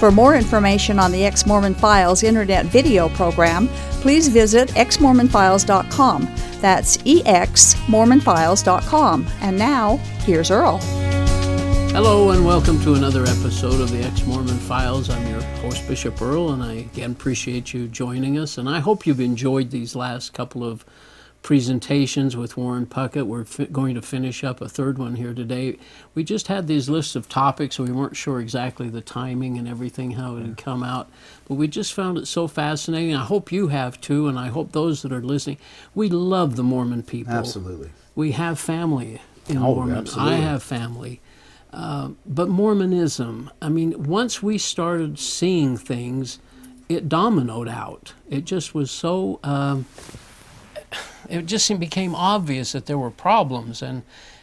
For more information on the Ex Mormon Files internet video program, please visit exmormonfiles.com. That's exmormonfiles.com. And now, here's Earl. Hello, and welcome to another episode of the Ex Mormon Files. I'm your host, Bishop Earl, and I again appreciate you joining us. And I hope you've enjoyed these last couple of presentations with Warren Puckett. We're fi- going to finish up a third one here today. We just had these lists of topics, so we weren't sure exactly the timing and everything, how it would come out. But we just found it so fascinating. I hope you have too, and I hope those that are listening. We love the Mormon people. Absolutely. We have family in Oh, Mormon. absolutely. I have family. Uh, but Mormonism, I mean, once we started seeing things, it dominoed out. It just was so. Um, it just seemed- became obvious that there were problems, and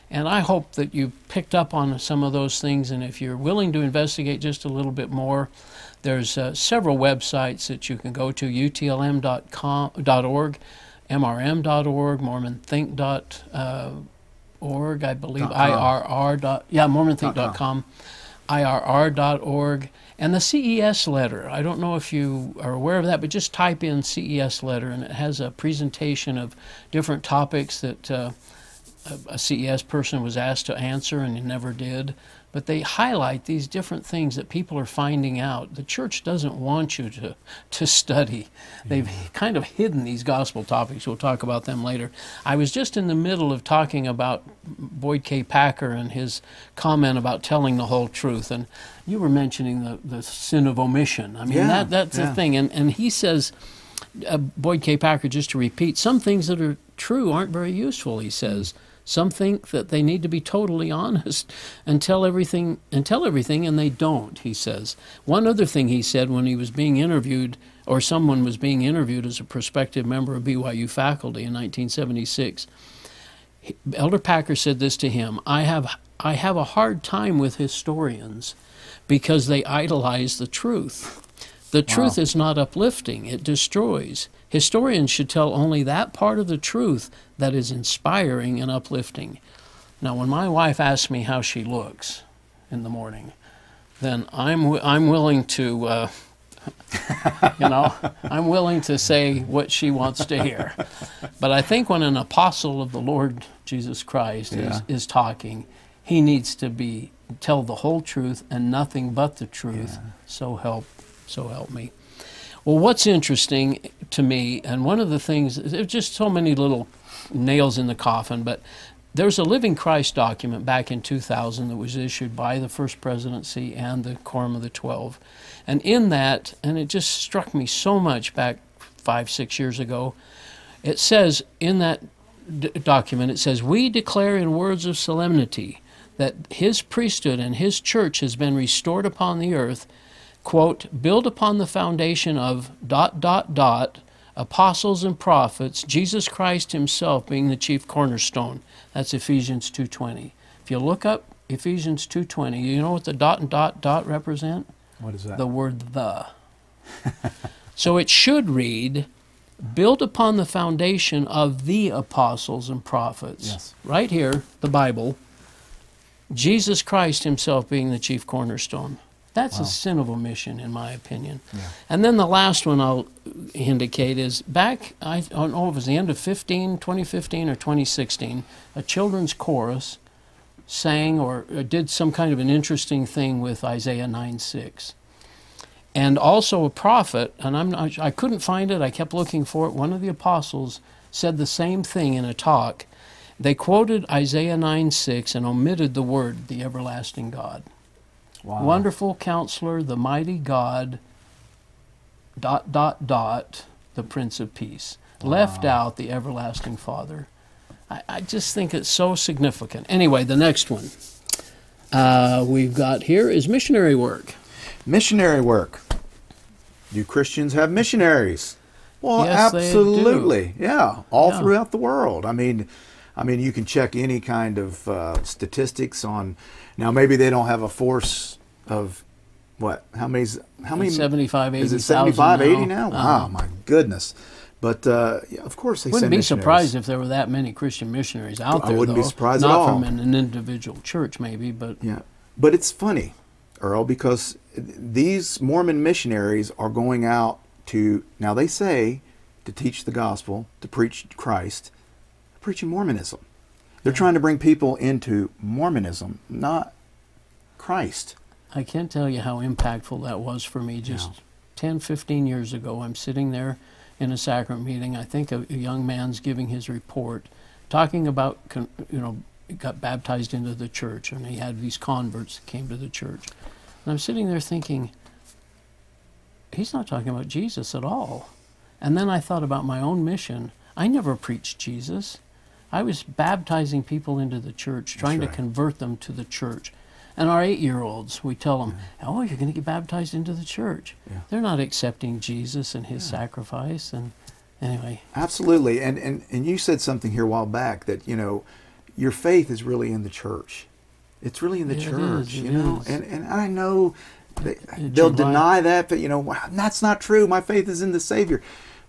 and I hope that you picked up on some of those things. And if you're willing to investigate just a little bit more, there's uh, several websites that you can go to: utlm.com.org, mrm.org, mormonthink.org, I believe, irr. Dot, yeah, mormonthink.com, irr.org, and the CES letter. I don't know if you are aware of that, but just type in CES letter, and it has a presentation of different topics that uh, a, CES person was asked to answer and he never did. But they highlight these different things that people are finding out. The church doesn't want you to, to study. They've kind of hidden these gospel topics. We'll talk about them later. I was just in the middle of talking about Boyd K. Packer and his comment about telling the whole truth. And you were mentioning the, the sin of omission. I mean, Yeah, that, that's the thing. And, and he says, uh, Boyd K. Packer, just to repeat, some things that are true aren't very useful, he says. Some think that they need to be totally honest and tell everything and tell everything and they don't, he says. One other thing he said when he was being interviewed or someone was being interviewed as a prospective member of BYU faculty in 1976. Elder Packer said this to him, I have I have a hard time with historians because they idolize the truth. The truth is not uplifting, it destroys. Historians should tell only that part of the truth that is inspiring and uplifting. Now, when my wife asks me how she looks in the morning, then I'm, I'm willing to, uh, you know, I'm willing to say what she wants to hear. But I think when an apostle of the Lord Jesus Christ Yeah. is, is talking, he needs to be tell the whole truth and nothing but the truth. So help, so help me. Well, what's interesting to me, and one of the things, there's just so many little nails in the coffin, but there's a Living Christ document back in 2000 that was issued by the First Presidency and the Quorum of the Twelve. And in that, and it just struck me so much back five, six years ago, it says in that d- document, it says, We declare in words of solemnity that his priesthood and his church has been restored upon the earth, quote, build upon the foundation of dot, dot, dot, apostles and prophets, Jesus Christ himself being the chief cornerstone. That's Ephesians 2.20. If you look up Ephesians 2.20, you know what the dot and dot, dot represent? What is that? the word the. so it should read, built upon the foundation of the apostles and prophets. Yes. Right here, the Bible, Jesus Christ himself being the chief cornerstone. That's a sin of omission, in my opinion. And then the last one I'll indicate is back, I don't know if it was the end of 15, 2015 or 2016, a children's chorus sang or did some kind of an interesting thing with Isaiah 9 6. And also a prophet, and I'm not, I couldn't find it, I kept looking for it. One of the apostles said the same thing in a talk. They quoted Isaiah 9 6 and omitted the word, the everlasting God. Wow. Wonderful counselor, the mighty God, dot, dot, dot, the Prince of Peace. Left out the everlasting Father. I, I just think it's so significant. Anyway, the next one uh, we've got here is missionary work. Missionary work. Do Christians have missionaries? Well, Yes, absolutely, yeah, all Yeah. throughout the world. I mean, I mean, you can check any kind of uh, statistics on. Now, maybe they don't have a force of what? How many? How many? 75, Is it 80,000 75, 80 now? now? Wow, Uh-huh. my goodness! But uh, yeah, of course, they Wouldn't be surprised if there were that many Christian missionaries out there. I wouldn't be though. surprised at all. Not from an, an individual church, maybe, but Yeah, but it's funny, Earl, because these Mormon missionaries are going out to now they say to teach the gospel, to preach Christ, preaching Mormonism. They're trying to bring people into Mormonism, not Christ. I can't tell you how impactful that was for me. Just Yeah. 10, 15 years ago, I'm sitting there in a sacrament meeting. I think a, a young man's giving his report, talking about, con- you know, got baptized into the church, and he had these converts that came to the church. And I'm sitting there thinking, he's not talking about Jesus at all. And then I thought about my own mission. I never preached Jesus. I was baptizing people into the church, trying right. to convert them to the church. And our eight year olds, we tell them, oh, you're going to get baptized into the church. Yeah. They're not accepting Jesus and his sacrifice. And anyway, Absolutely. And, and and you said something here a while back that, you know, your faith is really in the church. It's really in the Yeah, church, is, you know. is. And and I know they they'll deny that, but you know, "Wow, that's not true. My faith is in the Savior.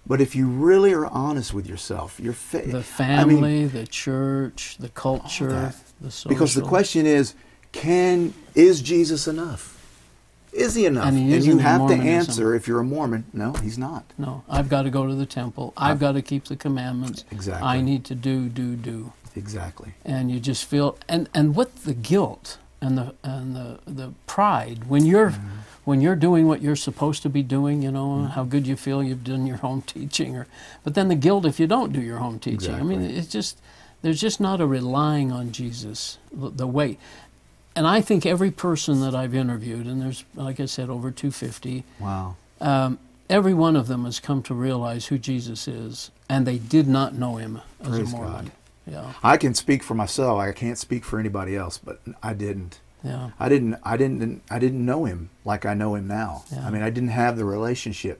But if you really are honest with yourself, your faith the family, the church, the culture, the social. because the question is, can is Jesus enough? Is he enough? And he isn't you have to answer if you're a Mormon, no, he's not. No, I've got to go to the temple. I've got to keep the commandments. Exactly. I need to do, do, do. Exactly. and you just feel and and with the guilt and the and the the pride when you're Mm-hmm. when you're doing what you're supposed to be doing you know how good you feel you've done your home teaching or but then the guilt if you don't do your home teaching i mean it's just there's just not a relying on jesus the way and i think every person that i've interviewed and there's like i said over 250 Wow. um, every one of them has come to realize who jesus is and they did not know him as Praise a mormon God. yeah I can speak for myself. I can't speak for anybody else, but I didn't. yeah I didn't. I didn't. I didn't know him like I know him now. Yeah. I mean, I didn't have the relationship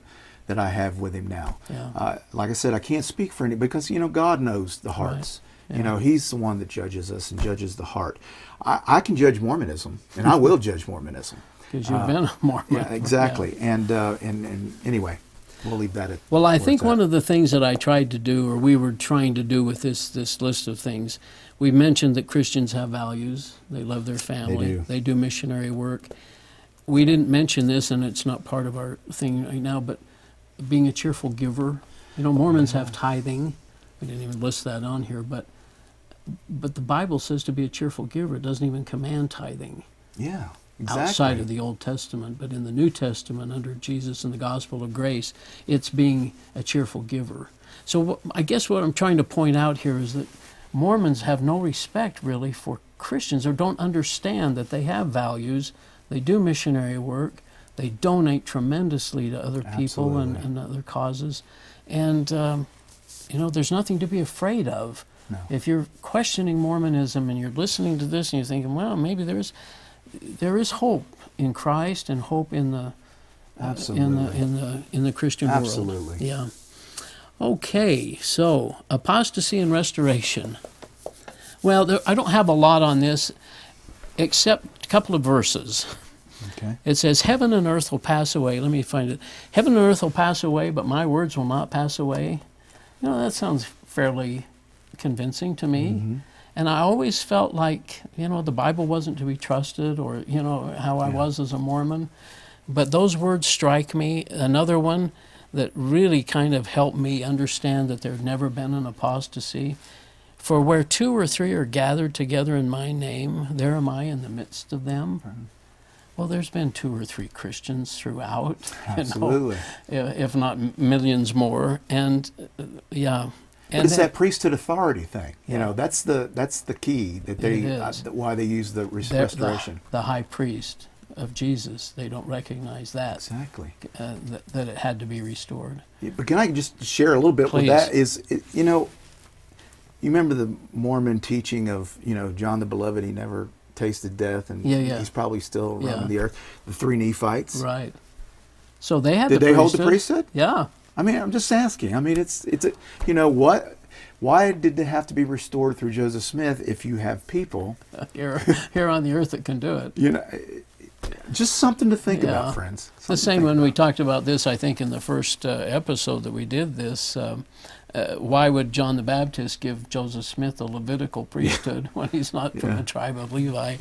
that I have with him now. Yeah. Uh, like I said, I can't speak for any because you know God knows the hearts. Yeah. You know, He's the one that judges us and judges the heart. I, I can judge Mormonism, and I will judge Mormonism. because you've been a Mormon. Uh, Yeah, exactly. And uh, and and anyway, we'll leave that at. Well, I think one of the things that I tried to do, or we were trying to do with this this list of things, we mentioned that Christians have values. They love their family. They do. they do missionary work. We didn't mention this, and it's not part of our thing right now. But being a cheerful giver, you know, Mormons have tithing. We didn't even list that on here, but but the Bible says to be a cheerful giver. It doesn't even command tithing yeah, exactly. outside of the Old Testament, but in the New Testament, under Jesus and the gospel of grace, it's being a cheerful giver. So I guess what I'm trying to point out here is that Mormons have no respect really for Christians or don't understand that they have values. They do missionary work. They donate tremendously to other people and, and other causes. And, um, you know, there's nothing to be afraid of. No. If you're questioning Mormonism and you're listening to this and you're thinking, well, maybe there's there is hope in Christ and hope in the uh, in the in the in the Christian world. Absolutely. Yeah. Okay, so apostasy and restoration. Well, there, I don't have a lot on this, except a couple of verses. Okay. It says, "Heaven and earth will pass away." Let me find it. Heaven and earth will pass away, but my words will not pass away. You know, that sounds fairly convincing to me. Mm-hmm. And I always felt like, you know, the Bible wasn't to be trusted, or you know how I was as a Mormon. But those words strike me. Another one that really kind of helped me understand that there'd never been an apostasy. For where two or three are gathered together in my name, there am I in the midst of them. Well, there's been two or three Christians throughout, you know, Absolutely. if not millions more. And uh, yeah, and it's then- that priesthood authority thing. You Yeah. know, that's the that's the key that they uh, why they use the res- restoration. The, the high priest of Jesus, they don't recognize that, Exactly. uh, that that it had to be restored. Yeah, But can I just share a little bit with that? Is it, you know, you remember the Mormon teaching of you know John the Beloved? He never tasted death, and Yeah, yeah. he's probably still roaming the earth. The three Nephites. Right. So they had Did the they hold the priesthood. priesthood? Yeah. I mean, I'm just asking. I mean, it's it's a, you know what? Why did they have to be restored through Joseph Smith if you have people here, here on the earth that can do it. You know, just something to think Yeah. about, friends. The same when we talked about this, I think, in the first uh, episode that we did this. Um, uh, why would John the Baptist give Joseph Smith a Levitical priesthood when he's not from the tribe of Levi?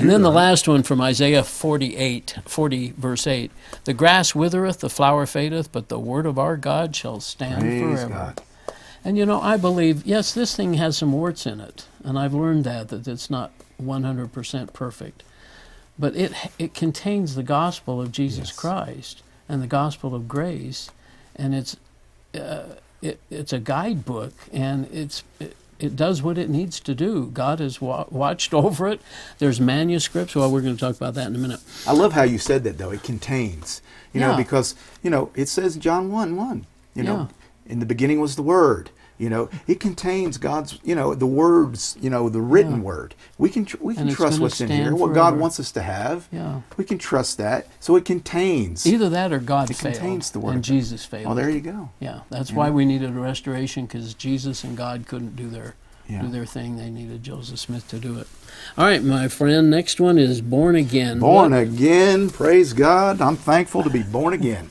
And then the last one from Isaiah 48, 40, verse 8 The grass withereth, the flower fadeth, but the word of our God shall stand Praise forever. God. And you know, I believe, yes, this thing has some warts in it, and I've learned that that it's not 100% perfect. But it it contains the gospel of Jesus Yes. Christ and the gospel of grace, and it's uh, it, it's a guidebook, and it's it, it does what it needs to do. God has wa- watched over it. There's manuscripts. Well, we're going to talk about that in a minute. I love how you said that though. It contains, you know, because you know it says John one one. You know, in the beginning was the Word. You know, it contains God's, you know, the words, you know, the written Yeah. word. We can tr- we can trust what's in here, what God wants us to have. Yeah. We can trust that. So it contains. Either that or God It failed, contains the word and. Jesus failed. Oh, there you go. Yeah, that's You why we needed a restoration because Jesus and God couldn't do their Yeah. do their thing. They needed Joseph Smith to do it. All right, my friend. Next one is born again. Born What- again, praise God. I'm thankful to be born again.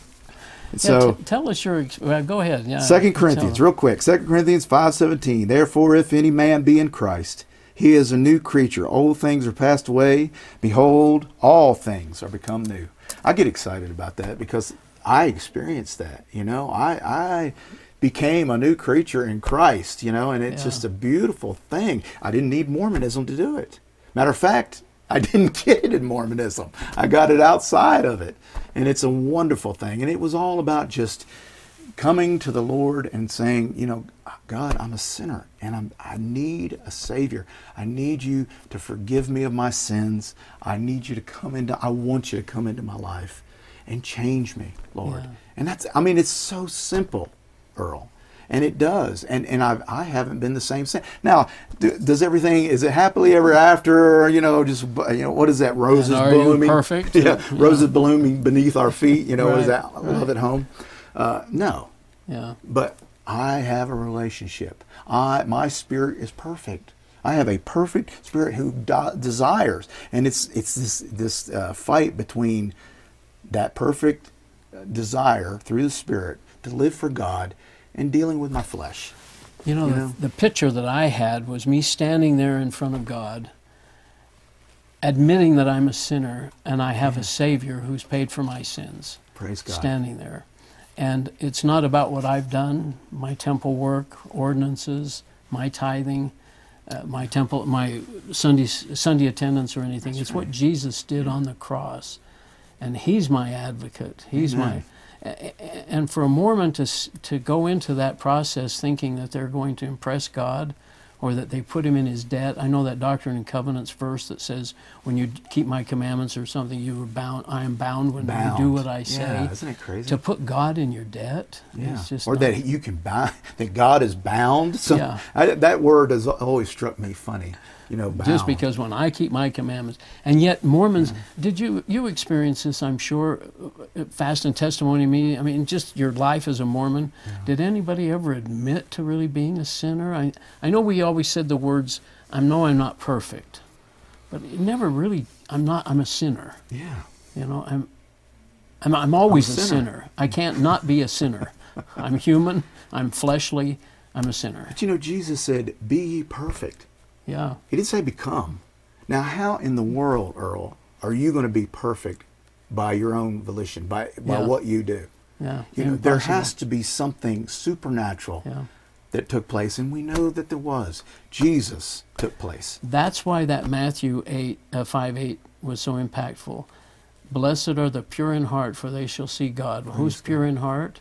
And Yeah, so t- tell us your. Well, go ahead. Yeah. Second Corinthians, real quick. Second Corinthians five seventeen. Therefore, if any man be in Christ, he is a new creature. Old things are passed away. Behold, all things are become new. I get excited about that because I experienced that. You know, I I became a new creature in Christ. You know, and it's Yeah. just a beautiful thing. I didn't need Mormonism to do it. Matter of fact, I didn't get it in Mormonism. I got it outside of it. And it's a wonderful thing. And it was all about just coming to the Lord and saying, you know, God, I'm a sinner and I'm, I need a Savior. I need you to forgive me of my sins. I need you to come into, I want you to come into my life and change me, Lord. Yeah. And that's, I mean, it's so simple, Earl. And it does, and and I I haven't been the same since. Now, do, does everything is it happily ever after? Or, you know, just you know, what is that? Roses blooming, perfect? yeah, Yeah. roses blooming beneath our feet. You know, what is Right, that? Love at home. Uh, no, Yeah. but I have a relationship. I my spirit is perfect. I have a perfect spirit who de- desires, and it's it's this this uh, fight between that perfect uh, desire through the spirit to live for God and dealing with my flesh. You know, You the, know? the picture that I had was me standing there in front of God, admitting that I'm a sinner and I have a Savior who's paid for my sins. Praise God. standing there. And it's not about what I've done, my temple work, ordinances, my tithing, uh, my temple, my Sunday Sunday attendance or anything. it's what Jesus did on the cross, and He's my advocate. He's Amen. my. And for a Mormon to to go into that process thinking that they're going to impress God, or that they put him in his debt. I know that Doctrine and Covenants verse that says, "When you keep my commandments or something, you are bound. I am bound when you do what I say." Yeah, isn't it crazy? to put God in your debt. yeah. Just or not- that you can bind, that God is bound. So Yeah. I, that word has always struck me funny. You know, just because when I keep my commandments, and yet Mormons, did you you experience this? I'm sure, uh, fast and testimony meeting. I mean, just your life as a Mormon. Did anybody ever admit to really being a sinner? I I know we always said the words, "I know I'm not perfect," but it never really. I'm not. I'm a sinner. Yeah. You know, I'm. I'm, I'm always I'm a a sinner. sinner. I can't not be a sinner. I'm human. I'm fleshly. I'm a sinner. But you know, Jesus said, "Be ye perfect." Yeah. He didn't say become. Now, how in the world, Earl, are you going to be perfect by your own volition, by by Yeah. what you do? Yeah. You know, there has to be something supernatural Yeah. that took place, and we know that there was. Jesus took place. That's why that Matthew 8, uh, 5 8 was so impactful. Blessed are the pure in heart, for they shall see God. Who's pure in heart?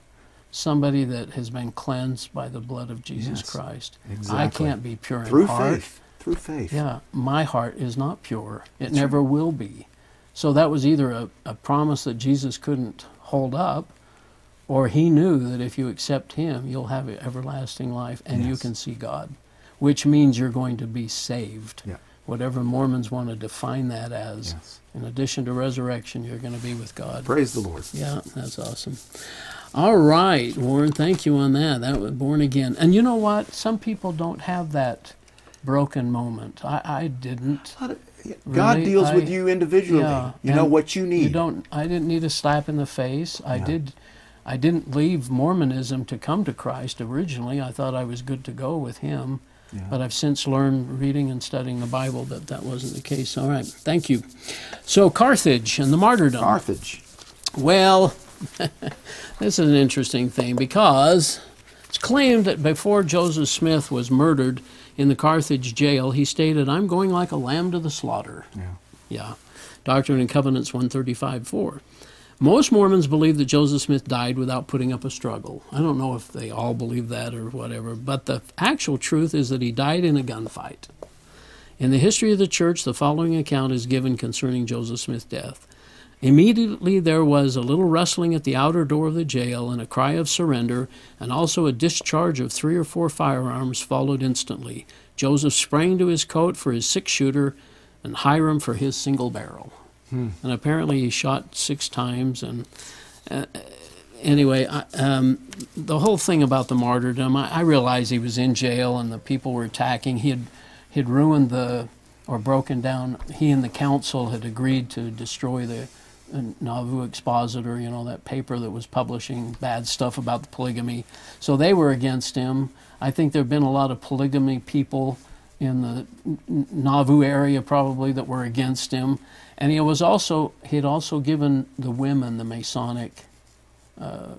Somebody that has been cleansed by the blood of Jesus Yes, Christ. I can't be pure in Through heart. faith. Through faith. Yeah, my heart is not pure. It That's never will be. So that was either a, a promise that Jesus couldn't hold up, or he knew that if you accept him, you'll have everlasting life and you can see God, which means you're going to be saved. Yeah. Whatever Mormons want to define that as. Yes. In addition to resurrection, you're going to be with God. Praise the Lord. Yeah, that's awesome. All right, Warren, thank you on that. That was born again. And you know what? Some people don't have that broken moment. I, I didn't. God Really, deals with you individually. Yeah, you know what you need. You don't. I didn't need a slap in the face. I did. I didn't leave Mormonism to come to Christ originally. I thought I was good to go with Him, Yeah. but I've since learned, reading and studying the Bible, that that wasn't the case. All right, thank you. So Carthage and the martyrdom. Carthage. Well, this is an interesting thing because it's claimed that before Joseph Smith was murdered in the Carthage jail, he stated, I'm going like a lamb to the slaughter. Yeah. Yeah. Doctrine and Covenants 135 4. Most Mormons believe that Joseph Smith died without putting up a struggle. I don't know if they all believe that or whatever, but the actual truth is that he died in a gunfight. In the history of the church, the following account is given concerning Joseph Smith's death. Immediately there was a little rustling at the outer door of the jail, and a cry of surrender, and also a discharge of three or four firearms followed instantly. Joseph sprang to his coat for his six shooter, and Hyrum for his single barrel. And apparently he shot six times. And uh, anyway, I, um, the whole thing about the martyrdom, I, I realized he was in jail and the people were attacking. He had, he had ruined the, or broken down, he and the council had agreed to destroy the uh, Nauvoo Expositor, you know, that paper that was publishing bad stuff about the polygamy. So they were against him. I think there have been a lot of polygamy people in the Nauvoo area probably that were against him. And he was also he had also given the women the Masonic uh,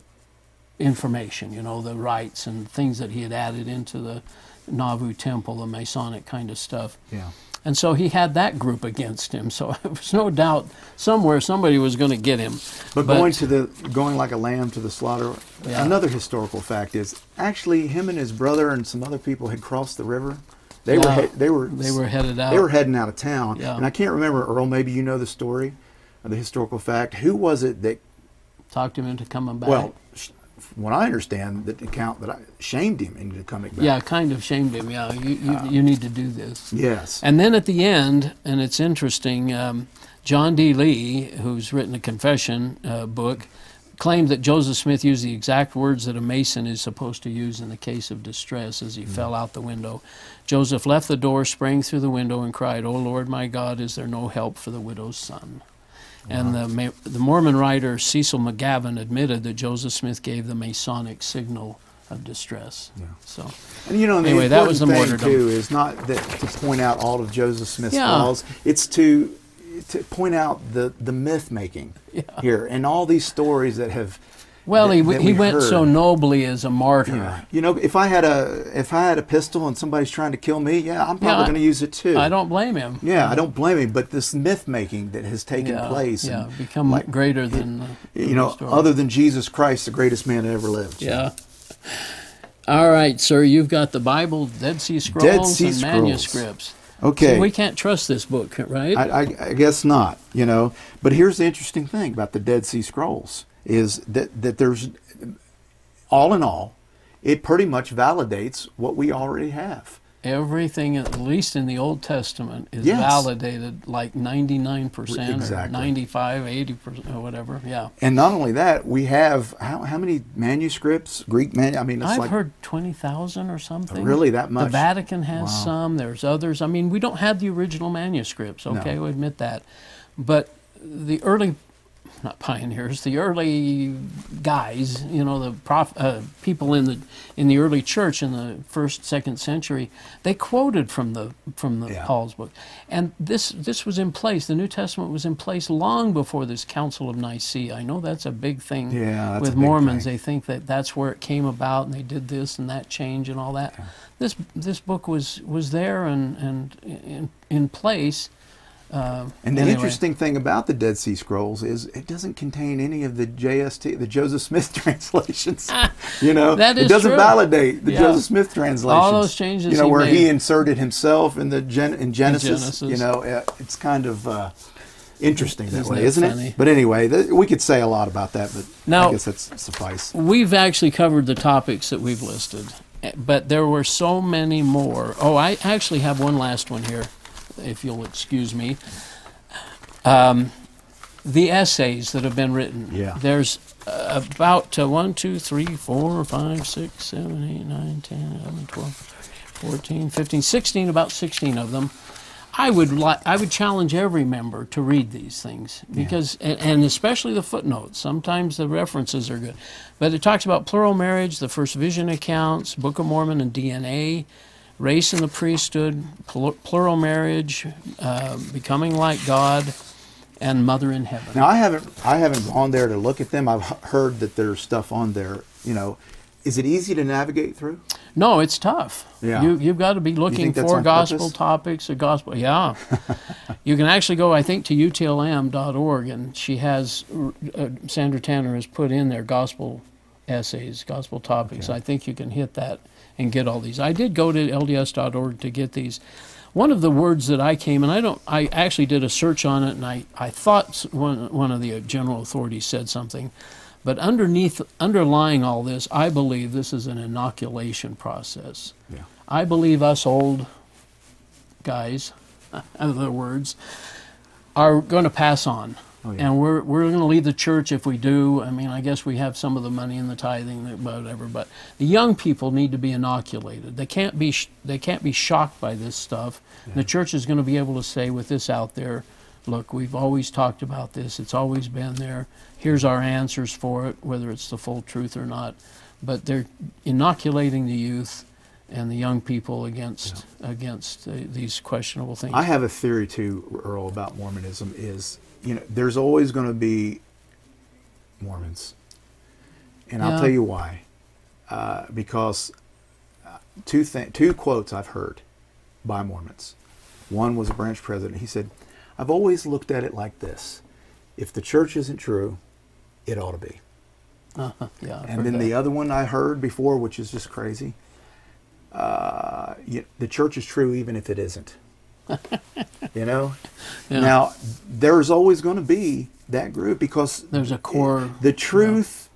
information, you know, the rites and things that he had added into the Nauvoo temple, the Masonic kind of stuff. Yeah. And so he had that group against him. So there was no doubt somewhere somebody was going to get him. But, going to the going like a lamb to the slaughter. Yeah. Another historical fact is actually him and his brother and some other people had crossed the river. They were he- they were they were headed out. They were heading out of town. Yeah. And I can't remember Earl. Maybe you know the story, the historical fact. Who was it that? talked him into coming back. Well, what I understand, that the account that I shamed him into coming back. yeah, kind of shamed him. Yeah, you, you, you need to do this. Yes. And then at the end, and it's interesting, um, John D. Lee, who's written a confession uh, book, claimed that Joseph Smith used the exact words that a Mason is supposed to use in the case of distress as he fell out the window. Joseph left the door, sprang through the window, and cried, O Lord my God, is there no help for the widow's son? And the, the Mormon writer Cecil McGavin admitted that Joseph Smith gave the Masonic signal of distress. Yeah. So, And you know, the Anyway, that important was the thing martyrdom. too is not that to point out all of Joseph Smith's Yeah. flaws. It's to to point out the the myth making here and all these stories that have. Well, that- he, that he went so nobly as a martyr. Yeah. You know, if I had a if I had a pistol and somebody's trying to kill me, yeah, I'm probably I- going to use it too. I don't blame him. Yeah, I don't blame him. But this myth making that has taken yeah, place, Yeah, and, become like, greater than the, you know, story. other than Jesus Christ, the greatest man that ever lived. Yeah. All right, sir. You've got the Bible, Dead Sea Scrolls, Dead Sea and Scrolls. manuscripts. Okay. So we can't trust this book, right? I, I, I guess not, you know. But here's the interesting thing about the Dead Sea Scrolls is that, that there's, all in all, it pretty much validates what we already have. Everything, at least in the Old Testament, is Yes. validated like 99% Exactly. or 95, 80% or whatever. Yeah. And not only that, we have how, how many manuscripts? Greek man. I mean, it's I've like heard 20,000 or something. Really, that much? The? Vatican has Wow. some, there's others. I mean, we don't have the original manuscripts, okay, we admit that. But the early, not pioneers, the early guys, you know, the prof, uh, people in the in the early church in the first, second century, they quoted from the from the Yeah. Paul's book, and this this was in place. The New Testament was in place long before this Council of Nicaea. I know that's a big thing Yeah, with Mormons. thing. They think that that's where it came about, and they did this and that change and all that. This this book was was there and and in, in place. Uh, And the anyway. interesting thing about the Dead Sea Scrolls is it doesn't contain any of the JST, the Joseph Smith translations. you know, That it is doesn't true. validate the Yeah. Joseph Smith translations. All those changes you know, he where he inserted himself in the gen, in Genesis. Genesis. You know, uh, it's kind of uh, interesting that Isn't way, that isn't funny? it? But anyway, th- we could say a lot about that, but Now- I guess that's suffice. We've actually covered the topics that we've listed, eh, but there were so many more. Oh, I actually have one last one here, if you'll excuse me. Um, the essays that have been written. Yeah. There's about uh, 1, 2, 3, 4, 5, 6, 7, 8, 9, 10, 11, 12, 14, 15, 16, about 16 of them. I would li- I would challenge every member to read these things because and, and especially the footnotes. Sometimes the references are good, but it talks about plural marriage, the first vision accounts, Book of Mormon, and DNA, race and the priesthood, pl- plural marriage, uh, becoming like God, and Mother in Heaven. Now I haven't I haven't gone there to look at them. I've heard that there's stuff on there. You know, is it easy to navigate through? No, it's tough. Yeah. You, you've got to be looking for gospel purpose? topics or gospel. Yeah. you can actually go, I think, to utlm.org, and she has, uh, Sandra Tanner has put in there gospel essays, gospel topics. Okay. I think you can hit that and get all these. I did go to lds.org to get these. One of the words that I came, and I don't, I actually did a search on it, and I, I thought one, one of the uh, general authorities said something. But underneath, underlying all this, I believe this is an inoculation process. Yeah. I believe us old guys, in other words, are going to pass on. Oh, yeah. And we're, we're going to leave the church if we do. I mean, I guess we have some of the money in the tithing, whatever. But the young people need to be inoculated. They can't be sh- they can't be shocked by this stuff. The church is going to be able to say, with this out there, look, we've always talked about this. It's always been there. Here's our answers for it, whether it's the full truth or not. But they're inoculating the youth and the young people against against uh, these questionable things. I have a theory too, Earl, about Mormonism. Is you know, there's always going to be Mormons, and I'll tell you why. Uh, because uh, two th- two quotes I've heard by Mormons. One was a branch president. He said, "I've always looked at it like this: if the church isn't true, it ought to be." uh-huh. Yeah. I've And then that. the other one I heard before, which is just crazy. Uh, you, the church is true even if it isn't. you know. Yeah. Now there's always going to be that group because There's a core- The truth,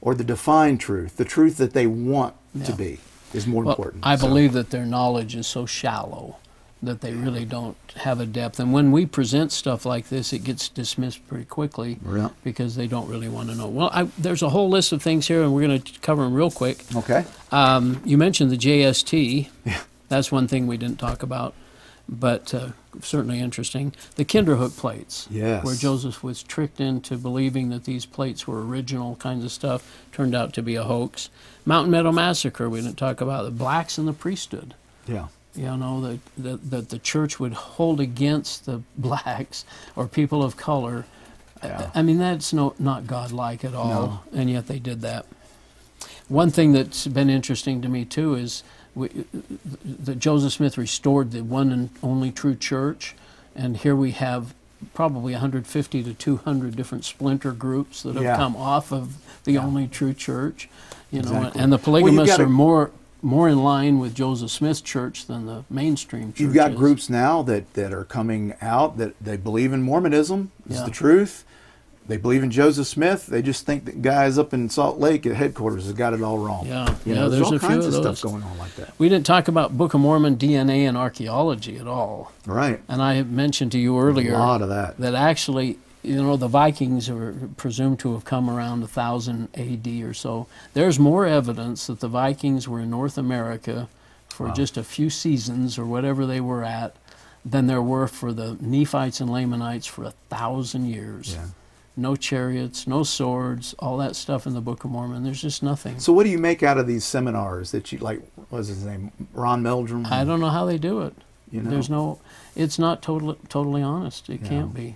or the defined truth, the truth that they want to be, is more Well, important. I So- believe that their knowledge is so shallow that they really don't have a depth. And when we present stuff like this, it gets dismissed pretty quickly Yeah. because they don't really want to know. Well, I, there's a whole list of things here, and we're going to cover them real quick. Okay. Um, you mentioned the JST. Yeah. That's one thing we didn't talk about, but uh, certainly interesting. The Kinderhook plates. Yes. Where Joseph was tricked into believing that these plates were original kinds of stuff, turned out to be a hoax. Mountain Meadow Massacre, we didn't talk about. The blacks in the priesthood. Yeah. You know, that, that, that the church would hold against the blacks or people of color. Yeah. I mean, that's no, not godlike at all, and yet they did that. One thing that's been interesting to me too is we, uh, that Joseph Smith restored the one and only true church, and here we have probably 150 to 200 different splinter groups that have Yeah. come off of the only true church. You know, Exactly. and the polygamists gotta- are more more in line with Joseph Smith's church than the mainstream church. You've got is. groups now that, that are coming out that they believe in Mormonism. is Yeah. the truth. They believe in Joseph Smith. They just think that guys up in Salt Lake at headquarters has got it all wrong. Yeah. You Yeah, know, there's all a few kinds of of those. stuff going on like that. We didn't talk about Book of Mormon DNA and archaeology at all. Right. And I mentioned to you earlier A lot of that. that actually, you know, the Vikings are presumed to have come around 1000 AD or so. There's more evidence that the Vikings were in North America for Wow. just a few seasons or whatever they were at than there were for the Nephites and Lamanites for a thousand years. Yeah. No chariots, no swords, all that stuff in the Book of Mormon. There's just nothing. So what do you make out of these seminars that you like? What was his name? Ron Meldrum. I don't know how they do it. You know? There's no, it's not totally totally honest. It Yeah. can't be.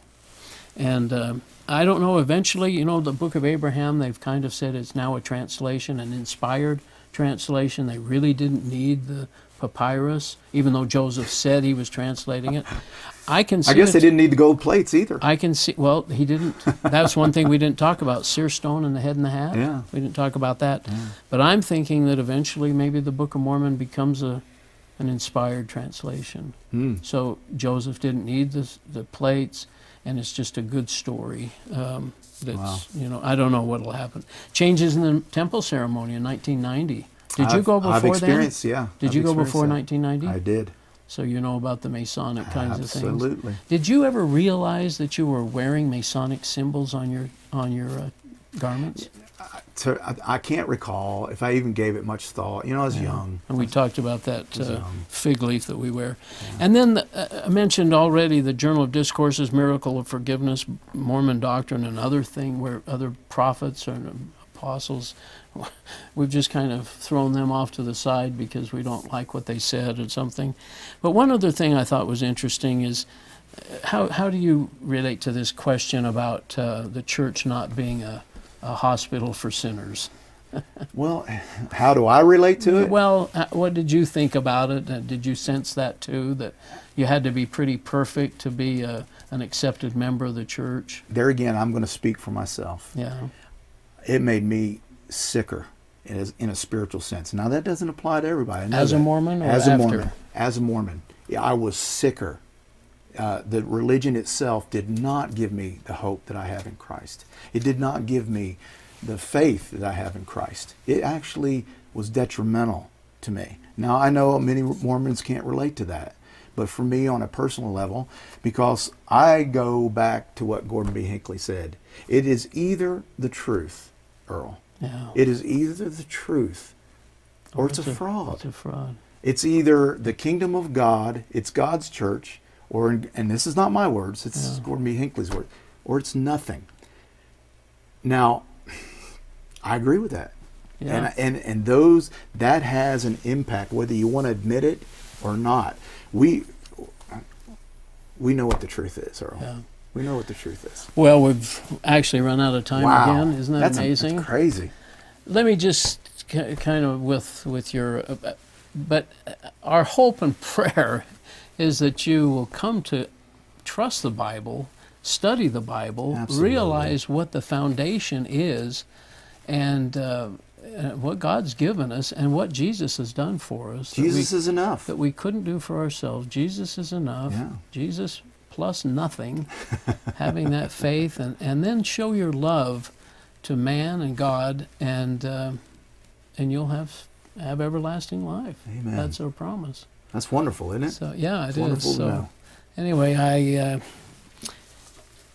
And um, I don't know. Eventually, you know, the Book of Abraham, they've kind of said it's now a translation, an inspired translation. They really didn't need the papyrus, even though Joseph said he was translating it. I can. See I guess they didn't need the gold plates either. I can see. Well, he didn't. That's one thing we didn't talk about: seer stone and the head and the hat. Yeah. we didn't talk about that. But I'm thinking that eventually, maybe the Book of Mormon becomes a an inspired translation. Hmm. So Joseph didn't need the the plates, and it's just a good story. Um, that's Wow. you know I don't know what'll happen. Changes in the temple ceremony in 1990. Did you I've- go before I've then? experienced, yeah. Did I've you go before that. 1990? I did. So you know about the Masonic kinds of things. Absolutely. Did you ever realize that you were wearing Masonic symbols on your on your uh, garments? So I, I can't recall if I even gave it much thought. You know, I was young. And we talked about that uh, fig leaf that we wear. And then the, uh, I mentioned already the Journal of Discourses, Miracle of Forgiveness, Mormon Doctrine, another thing where other prophets and apostles, we've just kind of thrown them off to the side because we don't like what they said or something. But one other thing I thought was interesting is uh, how, how do you relate to this question about uh, the church not being a, a hospital for sinners? Well, how do I relate to it? Well, uh, what did you think about it? Uh, did you sense that too? That you had to be pretty perfect to be a, an accepted member of the church? there again, I'm going to speak for myself. Yeah. It made me sicker in a, in a spiritual sense. Now that doesn't apply to everybody. As a. Mormon or as a after? Mormon, as a Mormon, yeah, I was sicker. Uh, the religion itself did not give me the hope that I have in Christ. It did not give me the faith that I have in Christ. It actually was detrimental to me. Now I know many Mormons can't relate to that, but for me on a personal level, because I go back to what Gordon B. Hinckley said, it is either the truth, Earl. Yeah. It is either the truth or it's a fraud. It's a fraud. It's either the kingdom of God, it's God's church, or and this is not my words, it's Yeah. Gordon B. Hinckley's word, or it's nothing. Now, I agree with that. Yeah. And, and and those that has an impact whether you want to admit it or not. We we know what the truth is, Earl. Yeah. We know what the truth is. Well, we've actually run out of time again. Isn't that That's- amazing? That's crazy. Let me just ki- kind of with with your, uh, but our hope and prayer is that you will come to trust the Bible, study the Bible, Absolutely. realize what the foundation is, and uh, uh, what God's given us, and what Jesus has done for us. that we- Jesus is enough. that we couldn't do for ourselves. Jesus is enough. Yeah. Jesus plus nothing, having that faith, and, and then show your love to man and God, and uh, and you'll have have everlasting life. Amen. That's our promise. That's wonderful, isn't it? So yeah, it It's is. wonderful So anyway, I. Uh,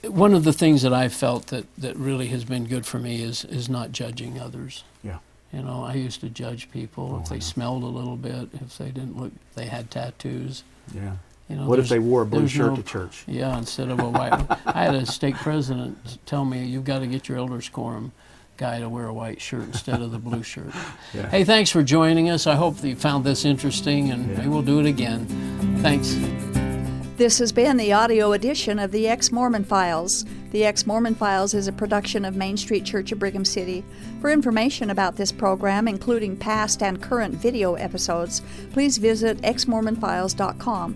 one of the things that I felt that, that really has been good for me is is not judging others. Yeah. You know, I used to judge people Oh, if they smelled a little bit, if they didn't look, they had tattoos. Yeah. You know, What if they wore a blue shirt no- to church? Yeah, instead of a white. I had a stake president tell me you've got to get your elders quorum guy to wear a white shirt instead of the blue shirt. Yeah. Hey, thanks for joining us. I hope that you found this interesting, and Yeah. we'll do it again. Thanks. This has been the audio edition of the Ex Mormon Files. The Ex Mormon Files is a production of Main Street Church of Brigham City. For information about this program, including past and current video episodes, please visit exmormonfiles.com.